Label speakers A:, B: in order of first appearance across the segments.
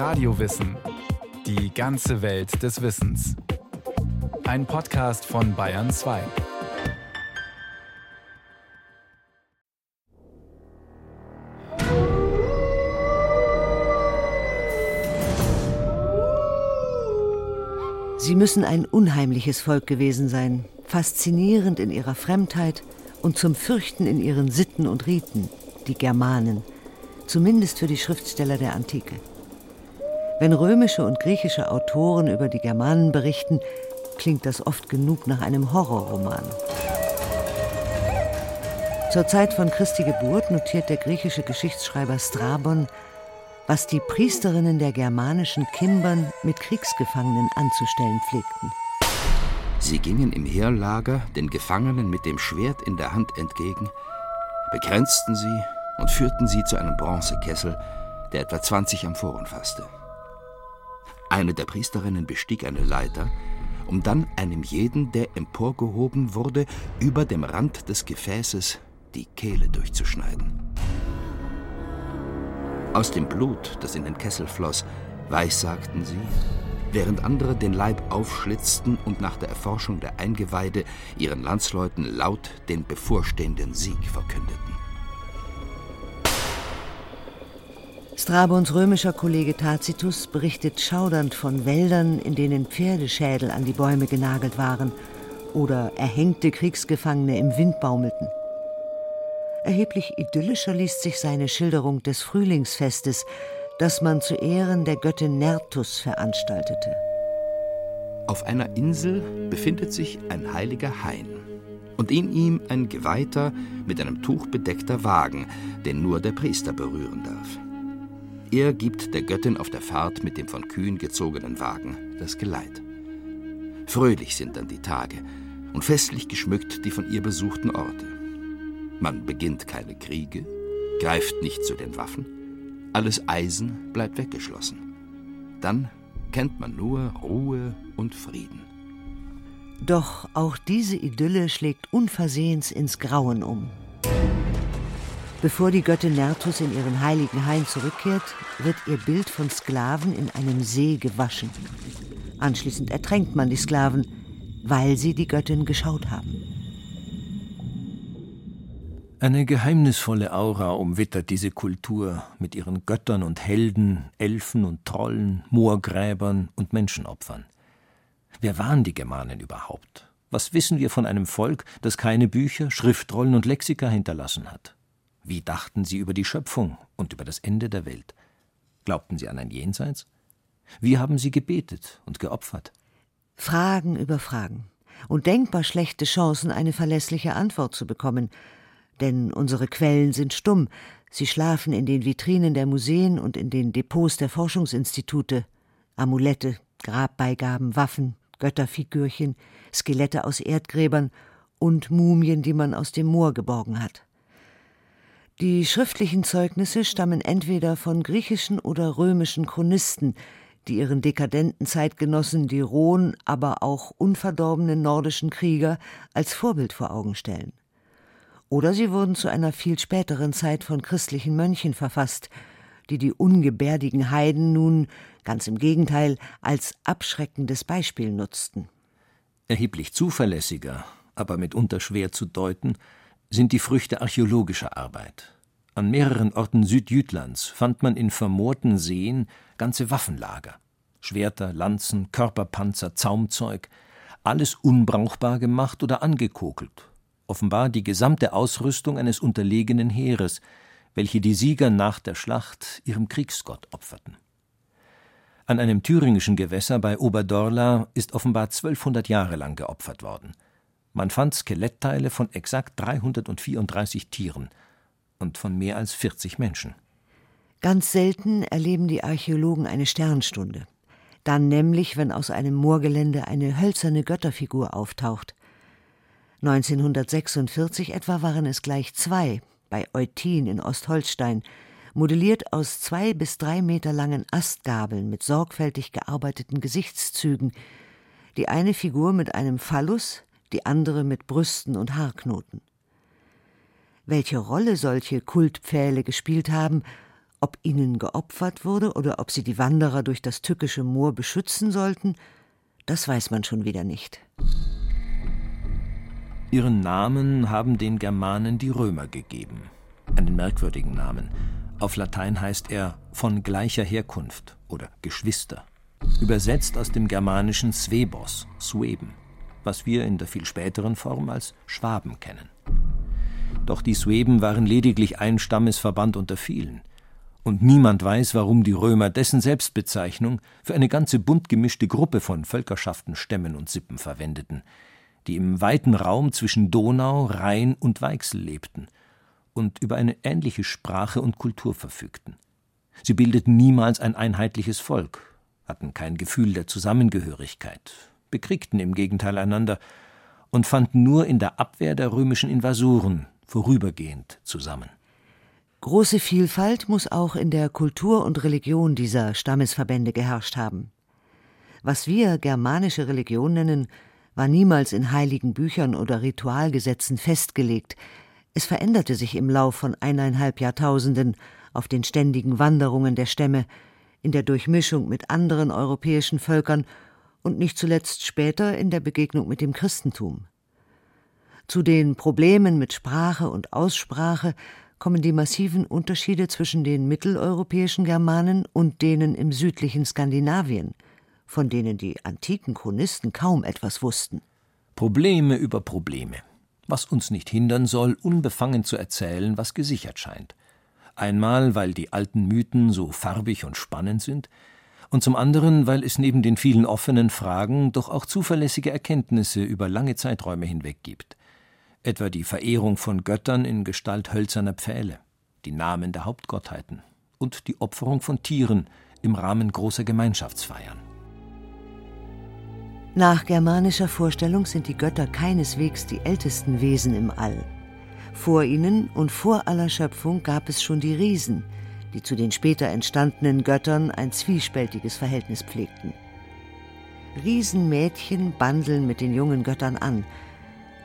A: Radiowissen. Die ganze Welt des Wissens. Ein Podcast von Bayern 2.
B: Sie müssen ein unheimliches Volk gewesen sein, faszinierend in ihrer Fremdheit und zum Fürchten in ihren Sitten und Riten, die Germanen, zumindest für die Schriftsteller der Antike. Wenn römische und griechische Autoren über die Germanen berichten, klingt das oft genug nach einem Horrorroman. Zur Zeit von Christi Geburt notiert der griechische Geschichtsschreiber Strabon, was die Priesterinnen der germanischen Kimbern mit Kriegsgefangenen anzustellen pflegten.
C: Sie gingen im Heerlager den Gefangenen mit dem Schwert in der Hand entgegen, begrenzten sie und führten sie zu einem Bronzekessel, der etwa 20 Amphoren fasste. Eine der Priesterinnen bestieg eine Leiter, um dann einem jeden, der emporgehoben wurde, über dem Rand des Gefäßes die Kehle durchzuschneiden. Aus dem Blut, das in den Kessel floss, weissagten sie, während andere den Leib aufschlitzten und nach der Erforschung der Eingeweide ihren Landsleuten laut den bevorstehenden Sieg verkündeten.
B: Strabons römischer Kollege Tacitus berichtet schaudernd von Wäldern, in denen Pferdeschädel an die Bäume genagelt waren oder erhängte Kriegsgefangene im Wind baumelten. Erheblich idyllischer liest sich seine Schilderung des Frühlingsfestes, das man zu Ehren der Göttin Nertus veranstaltete.
C: Auf einer Insel befindet sich ein heiliger Hain und in ihm ein geweihter, mit einem Tuch bedeckter Wagen, den nur der Priester berühren darf. Er gibt der Göttin auf der Fahrt mit dem von Kühen gezogenen Wagen das Geleit. Fröhlich sind dann die Tage und festlich geschmückt die von ihr besuchten Orte. Man beginnt keine Kriege, greift nicht zu den Waffen, alles Eisen bleibt weggeschlossen. Dann kennt man nur Ruhe und Frieden.
B: Doch auch diese Idylle schlägt unversehens ins Grauen um. Bevor die Göttin Nertus in ihren heiligen Hain zurückkehrt, wird ihr Bild von Sklaven in einem See gewaschen. Anschließend ertränkt man die Sklaven, weil sie die Göttin geschaut haben.
D: Eine geheimnisvolle Aura umwittert diese Kultur mit ihren Göttern und Helden, Elfen und Trollen, Moorgräbern und Menschenopfern. Wer waren die Germanen überhaupt? Was wissen wir von einem Volk, das keine Bücher, Schriftrollen und Lexika hinterlassen hat? Wie dachten sie über die Schöpfung und über das Ende der Welt? Glaubten sie an ein Jenseits? Wie haben sie gebetet und geopfert?
B: Fragen über Fragen und denkbar schlechte Chancen, eine verlässliche Antwort zu bekommen, denn unsere Quellen sind stumm, sie schlafen in den Vitrinen der Museen und in den Depots der Forschungsinstitute. Amulette, Grabbeigaben, Waffen, Götterfigürchen, Skelette aus Erdgräbern und Mumien, die man aus dem Moor geborgen hat. Die schriftlichen Zeugnisse stammen entweder von griechischen oder römischen Chronisten, die ihren dekadenten Zeitgenossen die rohen, aber auch unverdorbenen nordischen Krieger als Vorbild vor Augen stellen oder sie wurden zu einer viel späteren Zeit von christlichen Mönchen verfasst, die die ungebärdigen Heiden nun, ganz im Gegenteil, als abschreckendes Beispiel nutzten.
D: Erheblich zuverlässiger, aber mitunter schwer zu deuten, sind die Früchte archäologischer Arbeit. An mehreren Orten Südjütlands fand man in vermoorten Seen ganze Waffenlager. Schwerter, Lanzen, Körperpanzer, Zaumzeug, alles unbrauchbar gemacht oder angekokelt offenbar die gesamte Ausrüstung eines unterlegenen Heeres, welche die Sieger nach der Schlacht ihrem Kriegsgott opferten. An einem thüringischen Gewässer bei Oberdorla ist offenbar 1200 Jahre lang geopfert worden. Man fand Skelettteile von exakt 334 Tieren und von mehr als 40 Menschen.
B: Ganz selten erleben die Archäologen eine Sternstunde. Dann nämlich, wenn aus einem Moorgelände eine hölzerne Götterfigur auftaucht. 1946 etwa waren es gleich zwei bei Eutin in Ostholstein, modelliert aus zwei bis drei Meter langen Astgabeln mit sorgfältig gearbeiteten Gesichtszügen, die eine Figur mit einem Phallus, die andere mit Brüsten und Haarknoten. Welche Rolle solche Kultpfähle gespielt haben Ob ihnen geopfert wurde oder ob sie die Wanderer durch das tückische Moor beschützen sollten, das weiß man schon wieder nicht.
D: Ihren Namen haben den Germanen die Römer gegeben. Einen merkwürdigen Namen. Auf Latein heißt er von gleicher Herkunft oder Geschwister. Übersetzt aus dem germanischen Svebos, Sueben, was wir in der viel späteren Form als Schwaben kennen. Doch die Sueben waren lediglich ein Stammesverband unter vielen. Und niemand weiß, warum die Römer dessen Selbstbezeichnung für eine ganze bunt gemischte Gruppe von Völkerschaften, Stämmen und Sippen verwendeten, die im weiten Raum zwischen Donau, Rhein und Weichsel lebten und über eine ähnliche Sprache und Kultur verfügten. Sie bildeten niemals ein einheitliches Volk, hatten kein Gefühl der Zusammengehörigkeit, bekriegten im Gegenteil einander und fanden nur in der Abwehr der römischen Invasoren vorübergehend zusammen.
B: Große Vielfalt muss auch in der Kultur und Religion dieser Stammesverbände geherrscht haben. Was wir germanische Religion nennen, war niemals in heiligen Büchern oder Ritualgesetzen festgelegt. Es veränderte sich im Lauf von eineinhalb Jahrtausenden auf den ständigen Wanderungen der Stämme, in der Durchmischung mit anderen europäischen Völkern und nicht zuletzt später in der Begegnung mit dem Christentum. Zu den Problemen mit Sprache und Aussprache kommen die massiven Unterschiede zwischen den mitteleuropäischen Germanen und denen im südlichen Skandinavien, von denen die antiken Chronisten kaum etwas wussten.
D: Probleme über Probleme, was uns nicht hindern soll, unbefangen zu erzählen, was gesichert scheint. Einmal, weil die alten Mythen so farbig und spannend sind, und zum anderen, weil es neben den vielen offenen Fragen doch auch zuverlässige Erkenntnisse über lange Zeiträume hinweg gibt etwa die Verehrung von Göttern in Gestalt hölzerner Pfähle, die Namen der Hauptgottheiten und die Opferung von Tieren im Rahmen großer Gemeinschaftsfeiern.
B: Nach germanischer Vorstellung sind die Götter keineswegs die ältesten Wesen im All. Vor ihnen und vor aller Schöpfung gab es schon die Riesen, die zu den später entstandenen Göttern ein zwiespältiges Verhältnis pflegten. Riesenmädchen bandeln mit den jungen Göttern an,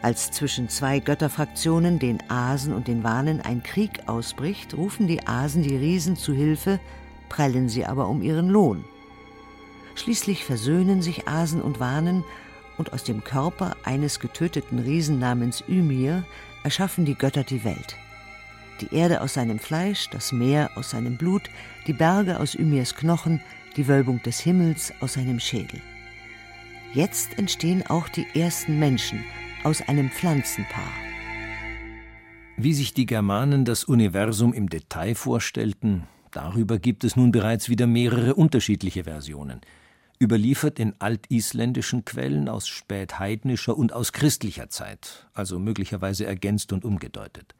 B: als zwischen zwei Götterfraktionen, den Asen und den Wanen, ein Krieg ausbricht, rufen die Asen die Riesen zu Hilfe, prellen sie aber um ihren Lohn. Schließlich versöhnen sich Asen und Wanen, und aus dem Körper eines getöteten Riesen namens Ymir erschaffen die Götter die Welt. Die Erde aus seinem Fleisch, das Meer aus seinem Blut, die Berge aus Ymirs Knochen, die Wölbung des Himmels aus seinem Schädel. Jetzt entstehen auch die ersten Menschen, aus einem Pflanzenpaar.
D: Wie sich die Germanen das Universum im Detail vorstellten, darüber gibt es nun bereits wieder mehrere unterschiedliche Versionen, überliefert in altisländischen Quellen aus spätheidnischer und aus christlicher Zeit, also möglicherweise ergänzt und umgedeutet.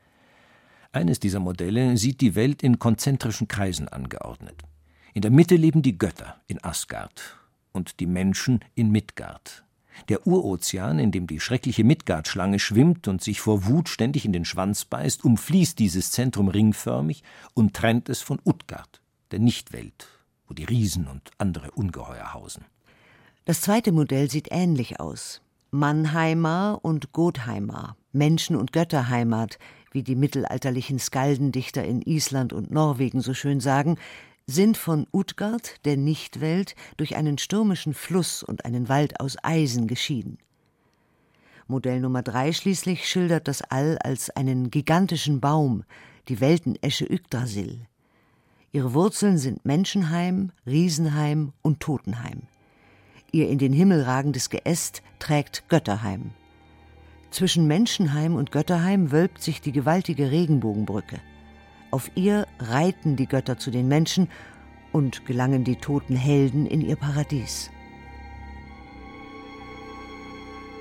D: Eines dieser Modelle sieht die Welt in konzentrischen Kreisen angeordnet. In der Mitte leben die Götter in Asgard und die Menschen in Midgard, der Urozean, in dem die schreckliche Midgard-Schlange schwimmt und sich vor Wut ständig in den Schwanz beißt, umfließt dieses Zentrum ringförmig und trennt es von Utgard, der Nichtwelt, wo die Riesen und andere Ungeheuer hausen.
B: Das zweite Modell sieht ähnlich aus. Mannheimar und Gotheimar, Menschen- und Götterheimat, wie die mittelalterlichen Skaldendichter in Island und Norwegen so schön sagen, sind von Utgard, der Nichtwelt, durch einen stürmischen Fluss und einen Wald aus Eisen geschieden. Modell Nummer drei schließlich schildert das All als einen gigantischen Baum, die Weltenesche Yggdrasil. Ihre Wurzeln sind Menschenheim, Riesenheim und Totenheim. Ihr in den Himmel ragendes Geäst trägt Götterheim. Zwischen Menschenheim und Götterheim wölbt sich die gewaltige Regenbogenbrücke. Auf ihr reiten die Götter zu den Menschen und gelangen die toten Helden in ihr Paradies.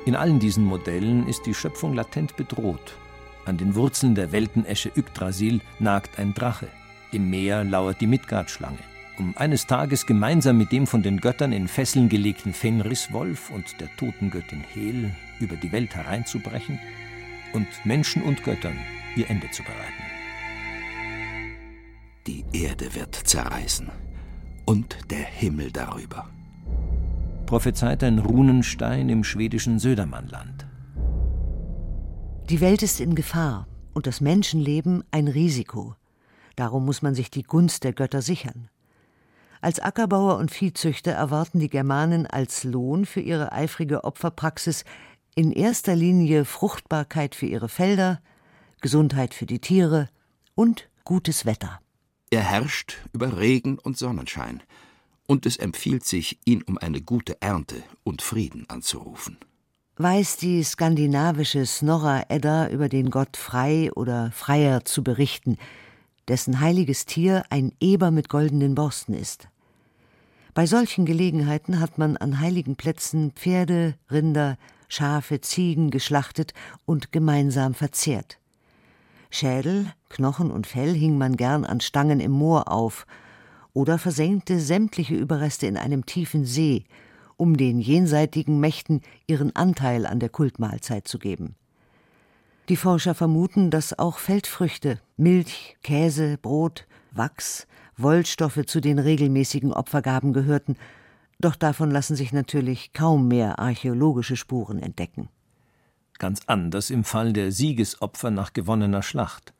D: In allen diesen Modellen ist die Schöpfung latent bedroht. An den Wurzeln der Weltenesche Yggdrasil nagt ein Drache. Im Meer lauert die Midgard-Schlange. Um eines Tages gemeinsam mit dem von den Göttern in Fesseln gelegten Fenriswolf und der Totengöttin Hel über die Welt hereinzubrechen und Menschen und Göttern ihr Ende zu bereiten.
C: Die Erde wird zerreißen und der Himmel darüber.
D: Prophezeit ein Runenstein im schwedischen Södermannland.
B: Die Welt ist in Gefahr und das Menschenleben ein Risiko. Darum muss man sich die Gunst der Götter sichern. Als Ackerbauer und Viehzüchter erwarten die Germanen als Lohn für ihre eifrige Opferpraxis in erster Linie Fruchtbarkeit für ihre Felder, Gesundheit für die Tiere und gutes Wetter.
C: Er herrscht über Regen und Sonnenschein, und es empfiehlt sich, ihn um eine gute Ernte und Frieden anzurufen.
B: Weiß die skandinavische Snorra Edda über den Gott Frei oder Freier zu berichten, dessen heiliges Tier ein Eber mit goldenen Borsten ist. Bei solchen Gelegenheiten hat man an heiligen Plätzen Pferde, Rinder, Schafe, Ziegen geschlachtet und gemeinsam verzehrt. Schädel, Knochen und Fell hing man gern an Stangen im Moor auf oder versenkte sämtliche Überreste in einem tiefen See, um den jenseitigen Mächten ihren Anteil an der Kultmahlzeit zu geben. Die Forscher vermuten, dass auch Feldfrüchte, Milch, Käse, Brot, Wachs, Wollstoffe zu den regelmäßigen Opfergaben gehörten, doch davon lassen sich natürlich kaum mehr archäologische Spuren entdecken.
D: Ganz anders im Fall der Siegesopfer nach gewonnener Schlacht.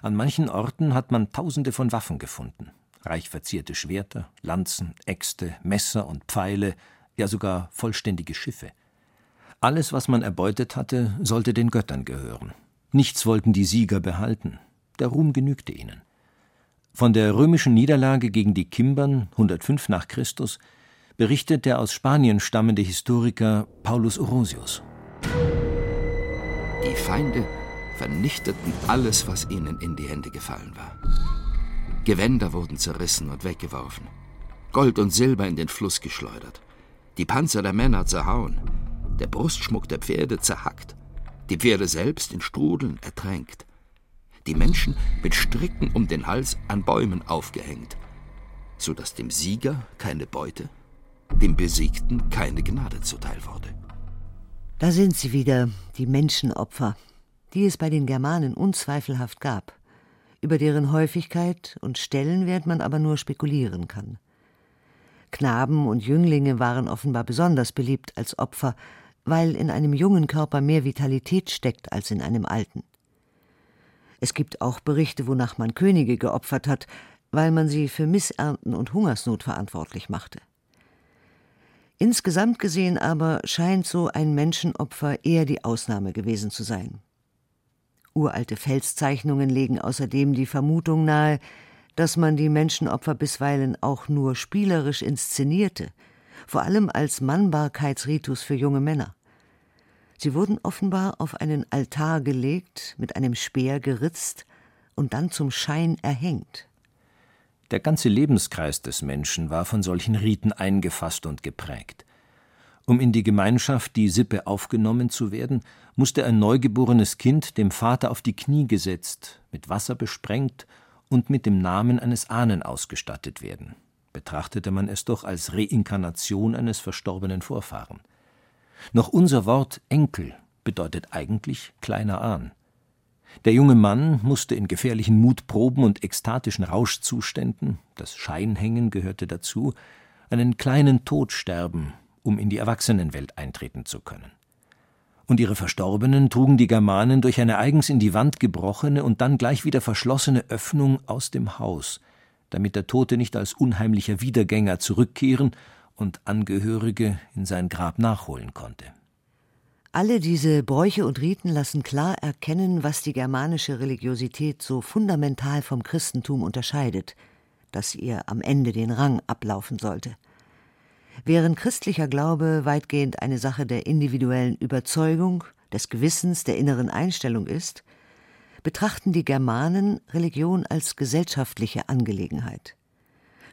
D: An manchen Orten hat man Tausende von Waffen gefunden. Reich verzierte Schwerter, Lanzen, Äxte, Messer und Pfeile, ja sogar vollständige Schiffe. Alles, was man erbeutet hatte, sollte den Göttern gehören. Nichts wollten die Sieger behalten. Der Ruhm genügte ihnen. Von der römischen Niederlage gegen die Kimbern 105 nach Christus berichtet der aus Spanien stammende Historiker Paulus Orosius.
C: Die Feinde vernichteten alles, was ihnen in die Hände gefallen war. Gewänder wurden zerrissen und weggeworfen, Gold und Silber in den Fluss geschleudert, die Panzer der Männer zerhauen, der Brustschmuck der Pferde zerhackt, die Pferde selbst in Strudeln ertränkt, die Menschen mit Stricken um den Hals an Bäumen aufgehängt, so dass dem Sieger keine Beute, dem Besiegten keine Gnade zuteil wurde.
B: Da sind sie wieder, die Menschenopfer, die es bei den Germanen unzweifelhaft gab, über deren Häufigkeit und Stellenwert man aber nur spekulieren kann. Knaben und Jünglinge waren offenbar besonders beliebt als Opfer, weil in einem jungen Körper mehr Vitalität steckt als in einem alten. Es gibt auch Berichte, wonach man Könige geopfert hat, weil man sie für Missernten und Hungersnot verantwortlich machte. Insgesamt gesehen aber scheint so ein Menschenopfer eher die Ausnahme gewesen zu sein. Uralte Felszeichnungen legen außerdem die Vermutung nahe, dass man die Menschenopfer bisweilen auch nur spielerisch inszenierte, vor allem als Mannbarkeitsritus für junge Männer. Sie wurden offenbar auf einen Altar gelegt, mit einem Speer geritzt und dann zum Schein erhängt.
D: Der ganze Lebenskreis des Menschen war von solchen Riten eingefasst und geprägt. Um in die Gemeinschaft, die Sippe aufgenommen zu werden, musste ein neugeborenes Kind dem Vater auf die Knie gesetzt, mit Wasser besprengt und mit dem Namen eines Ahnen ausgestattet werden. Betrachtete man es doch als Reinkarnation eines verstorbenen Vorfahren. Noch unser Wort Enkel bedeutet eigentlich kleiner Ahn. Der junge Mann musste in gefährlichen Mutproben und ekstatischen Rauschzuständen, das Scheinhängen gehörte dazu, einen kleinen Tod sterben, um in die Erwachsenenwelt eintreten zu können. Und ihre Verstorbenen trugen die Germanen durch eine eigens in die Wand gebrochene und dann gleich wieder verschlossene Öffnung aus dem Haus, damit der Tote nicht als unheimlicher Wiedergänger zurückkehren und Angehörige in sein Grab nachholen konnte.
B: Alle diese Bräuche und Riten lassen klar erkennen, was die germanische Religiosität so fundamental vom Christentum unterscheidet, dass ihr am Ende den Rang ablaufen sollte. Während christlicher Glaube weitgehend eine Sache der individuellen Überzeugung, des Gewissens, der inneren Einstellung ist, betrachten die Germanen Religion als gesellschaftliche Angelegenheit.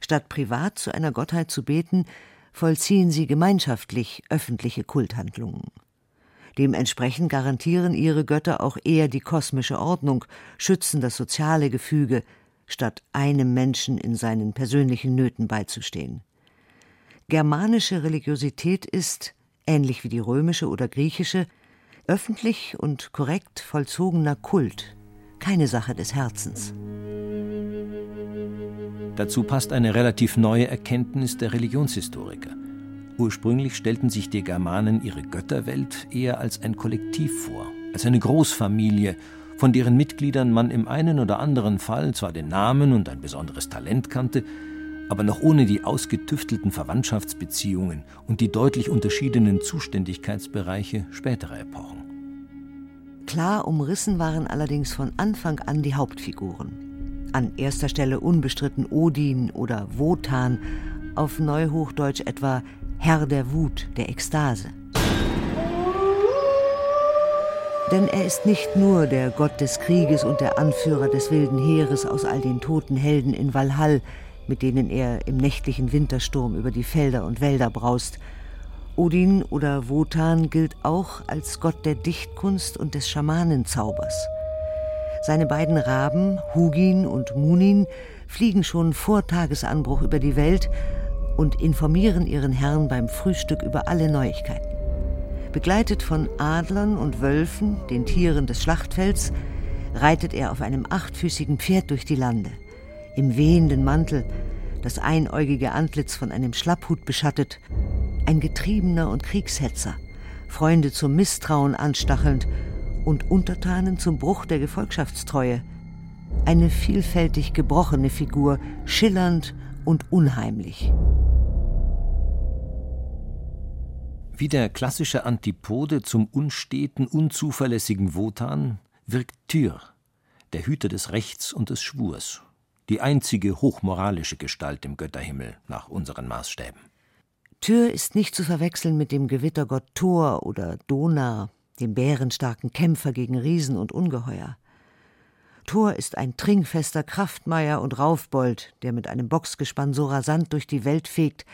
B: Statt privat zu einer Gottheit zu beten, vollziehen sie gemeinschaftlich öffentliche Kulthandlungen. Dementsprechend garantieren ihre Götter auch eher die kosmische Ordnung, schützen das soziale Gefüge, statt einem Menschen in seinen persönlichen Nöten beizustehen. Germanische Religiosität ist, ähnlich wie die römische oder griechische, öffentlich und korrekt vollzogener Kult, keine Sache des Herzens.
D: Dazu passt eine relativ neue Erkenntnis der Religionshistoriker. Ursprünglich stellten sich die Germanen ihre Götterwelt eher als ein Kollektiv vor, als eine Großfamilie, von deren Mitgliedern man im einen oder anderen Fall zwar den Namen und ein besonderes Talent kannte, aber noch ohne die ausgetüftelten Verwandtschaftsbeziehungen und die deutlich unterschiedenen Zuständigkeitsbereiche späterer Epochen.
B: Klar umrissen waren allerdings von Anfang an die Hauptfiguren. An erster Stelle unbestritten Odin oder Wotan, auf Neuhochdeutsch etwa Herr der Wut, der Ekstase. Denn er ist nicht nur der Gott des Krieges und der Anführer des wilden Heeres aus all den toten Helden in Valhall, mit denen er im nächtlichen Wintersturm über die Felder und Wälder braust. Odin oder Wotan gilt auch als Gott der Dichtkunst und des Schamanenzaubers. Seine beiden Raben, Hugin und Munin, fliegen schon vor Tagesanbruch über die Welt und informieren ihren Herrn beim Frühstück über alle Neuigkeiten. Begleitet von Adlern und Wölfen, den Tieren des Schlachtfelds, reitet er auf einem achtfüßigen Pferd durch die Lande. Im wehenden Mantel, das einäugige Antlitz von einem Schlapphut beschattet, ein Getriebener und Kriegshetzer, Freunde zum Misstrauen anstachelnd und Untertanen zum Bruch der Gefolgschaftstreue. Eine vielfältig gebrochene Figur, schillernd und unheimlich.
D: Wie der klassische Antipode zum unsteten, unzuverlässigen Wotan wirkt Tyr, der Hüter des Rechts und des Schwurs, die einzige hochmoralische Gestalt im Götterhimmel nach unseren Maßstäben.
B: Tyr ist nicht zu verwechseln mit dem Gewittergott Thor oder Donar, dem bärenstarken Kämpfer gegen Riesen und Ungeheuer. Thor ist ein trinkfester Kraftmeier und Raufbold, der mit einem Boxgespann so rasant durch die Welt fegt,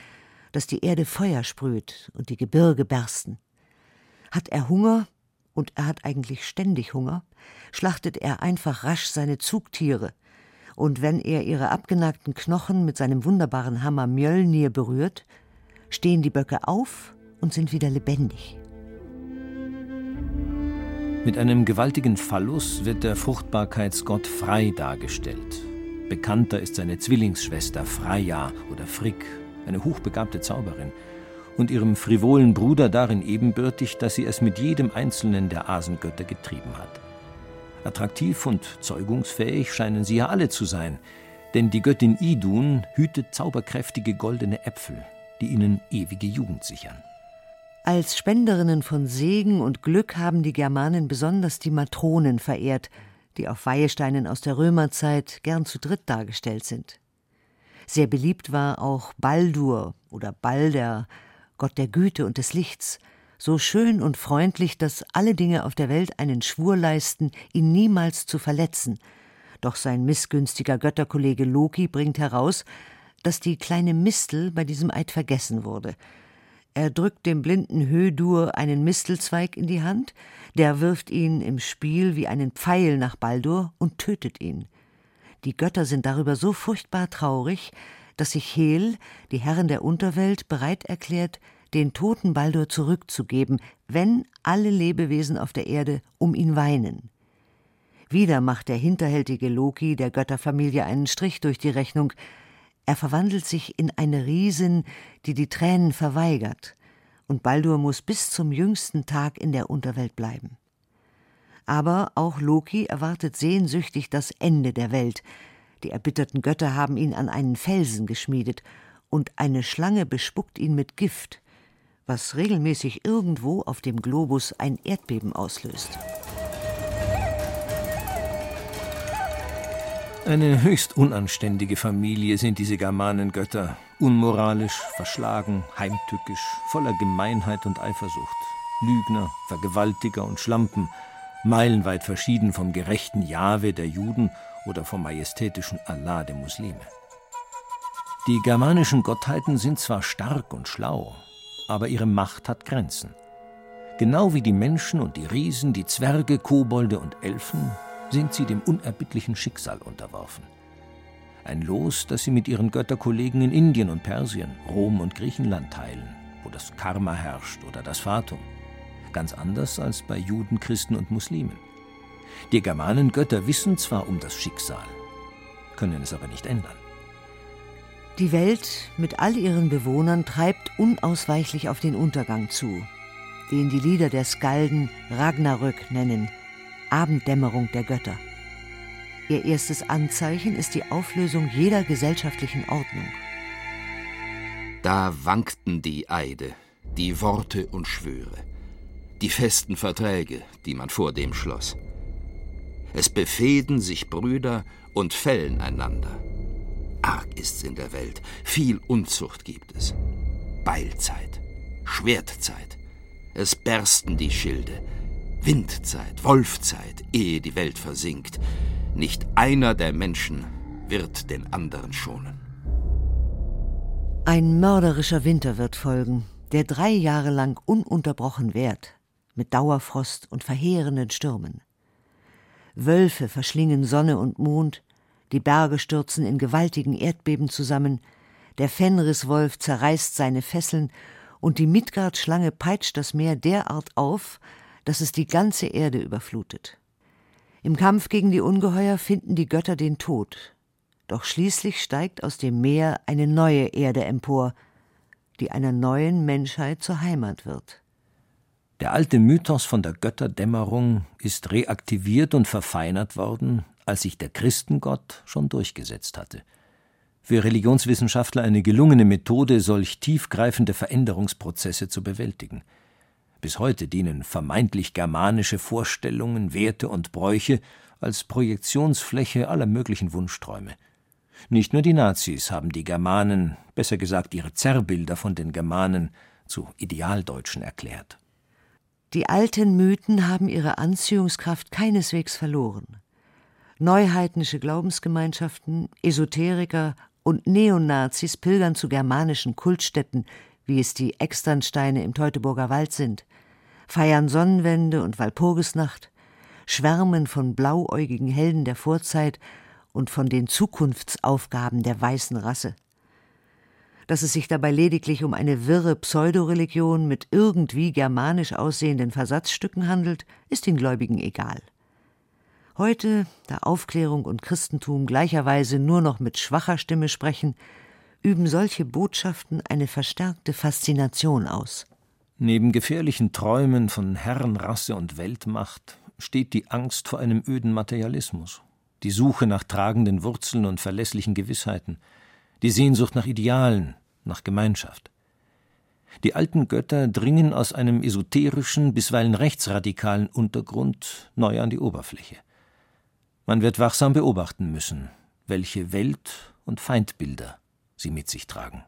B: dass die Erde Feuer sprüht und die Gebirge bersten. Hat er Hunger, und er hat eigentlich ständig Hunger, schlachtet er einfach rasch seine Zugtiere, und wenn er ihre abgenagten Knochen mit seinem wunderbaren Hammer Mjölnir berührt, stehen die Böcke auf und sind wieder lebendig.
D: Mit einem gewaltigen Phallus wird der Fruchtbarkeitsgott Frei dargestellt. Bekannter ist seine Zwillingsschwester Freya oder Frigg eine hochbegabte Zauberin, und ihrem frivolen Bruder darin ebenbürtig, dass sie es mit jedem einzelnen der Asengötter getrieben hat. Attraktiv und zeugungsfähig scheinen sie ja alle zu sein, denn die Göttin Idun hütet zauberkräftige goldene Äpfel, die ihnen ewige Jugend sichern.
B: Als Spenderinnen von Segen und Glück haben die Germanen besonders die Matronen verehrt, die auf Weihesteinen aus der Römerzeit gern zu dritt dargestellt sind. Sehr beliebt war auch Baldur oder Balder, Gott der Güte und des Lichts, so schön und freundlich, dass alle Dinge auf der Welt einen Schwur leisten, ihn niemals zu verletzen. Doch sein missgünstiger Götterkollege Loki bringt heraus, dass die kleine Mistel bei diesem Eid vergessen wurde. Er drückt dem blinden Hödur einen Mistelzweig in die Hand, der wirft ihn im Spiel wie einen Pfeil nach Baldur und tötet ihn. Die Götter sind darüber so furchtbar traurig, dass sich Hel, die Herrin der Unterwelt, bereit erklärt, den toten Baldur zurückzugeben, wenn alle Lebewesen auf der Erde um ihn weinen. Wieder macht der hinterhältige Loki der Götterfamilie einen Strich durch die Rechnung. Er verwandelt sich in eine Riesin, die die Tränen verweigert, und Baldur muss bis zum jüngsten Tag in der Unterwelt bleiben. Aber auch Loki erwartet sehnsüchtig das Ende der Welt. Die erbitterten Götter haben ihn an einen Felsen geschmiedet, und eine Schlange bespuckt ihn mit Gift, was regelmäßig irgendwo auf dem Globus ein Erdbeben auslöst.
D: Eine höchst unanständige Familie sind diese Germanengötter, unmoralisch, verschlagen, heimtückisch, voller Gemeinheit und Eifersucht, Lügner, Vergewaltiger und Schlampen, meilenweit verschieden vom gerechten Jahwe der Juden oder vom majestätischen Allah der Muslime. Die germanischen Gottheiten sind zwar stark und schlau, aber ihre Macht hat Grenzen. Genau wie die Menschen und die Riesen, die Zwerge, Kobolde und Elfen sind sie dem unerbittlichen Schicksal unterworfen. Ein Los, das sie mit ihren Götterkollegen in Indien und Persien, Rom und Griechenland teilen, wo das Karma herrscht oder das Fatum ganz anders als bei Juden, Christen und Muslimen. Die Germanengötter wissen zwar um das Schicksal, können es aber nicht ändern.
B: Die Welt mit all ihren Bewohnern treibt unausweichlich auf den Untergang zu, den die Lieder der Skalden Ragnarök nennen, Abenddämmerung der Götter. Ihr erstes Anzeichen ist die Auflösung jeder gesellschaftlichen Ordnung.
C: Da wankten die Eide, die Worte und Schwüre, die festen Verträge, die man vor dem schloss. Es befehden sich Brüder und fällen einander. Arg ist's in der Welt, viel Unzucht gibt es. Beilzeit, Schwertzeit, es bersten die Schilde, Windzeit, Wolfzeit, ehe die Welt versinkt. Nicht einer der Menschen wird den anderen schonen.
B: Ein mörderischer Winter wird folgen, der drei Jahre lang ununterbrochen währt, mit Dauerfrost und verheerenden Stürmen. Wölfe verschlingen Sonne und Mond, die Berge stürzen in gewaltigen Erdbeben zusammen, der Fenriswolf zerreißt seine Fesseln und die Midgard-Schlange peitscht das Meer derart auf, dass es die ganze Erde überflutet. Im Kampf gegen die Ungeheuer finden die Götter den Tod, doch schließlich steigt aus dem Meer eine neue Erde empor, die einer neuen Menschheit zur Heimat wird.
D: Der alte Mythos von der Götterdämmerung ist reaktiviert und verfeinert worden, als sich der Christengott schon durchgesetzt hatte. Für Religionswissenschaftler eine gelungene Methode, solch tiefgreifende Veränderungsprozesse zu bewältigen. Bis heute dienen vermeintlich germanische Vorstellungen, Werte und Bräuche als Projektionsfläche aller möglichen Wunschträume. Nicht nur die Nazis haben die Germanen, besser gesagt ihre Zerrbilder von den Germanen, zu Idealdeutschen erklärt.
B: Die alten Mythen haben ihre Anziehungskraft keineswegs verloren. Neuheidnische Glaubensgemeinschaften, Esoteriker und Neonazis pilgern zu germanischen Kultstätten, wie es die Externsteine im Teutoburger Wald sind, feiern Sonnenwende und Walpurgisnacht, schwärmen von blauäugigen Helden der Vorzeit und von den Zukunftsaufgaben der weißen Rasse. Dass es sich dabei lediglich um eine wirre Pseudoreligion mit irgendwie germanisch aussehenden Versatzstücken handelt, ist den Gläubigen egal. Heute, da Aufklärung und Christentum gleicherweise nur noch mit schwacher Stimme sprechen, üben solche Botschaften eine verstärkte Faszination aus.
D: Neben gefährlichen Träumen von Herrenrasse und Weltmacht steht die Angst vor einem öden Materialismus die Suche nach tragenden Wurzeln und verlässlichen Gewissheiten, die Sehnsucht nach Idealen, nach Gemeinschaft. Die alten Götter dringen aus einem esoterischen, bisweilen rechtsradikalen Untergrund neu an die Oberfläche. Man wird wachsam beobachten müssen, welche Welt- und Feindbilder sie mit sich tragen.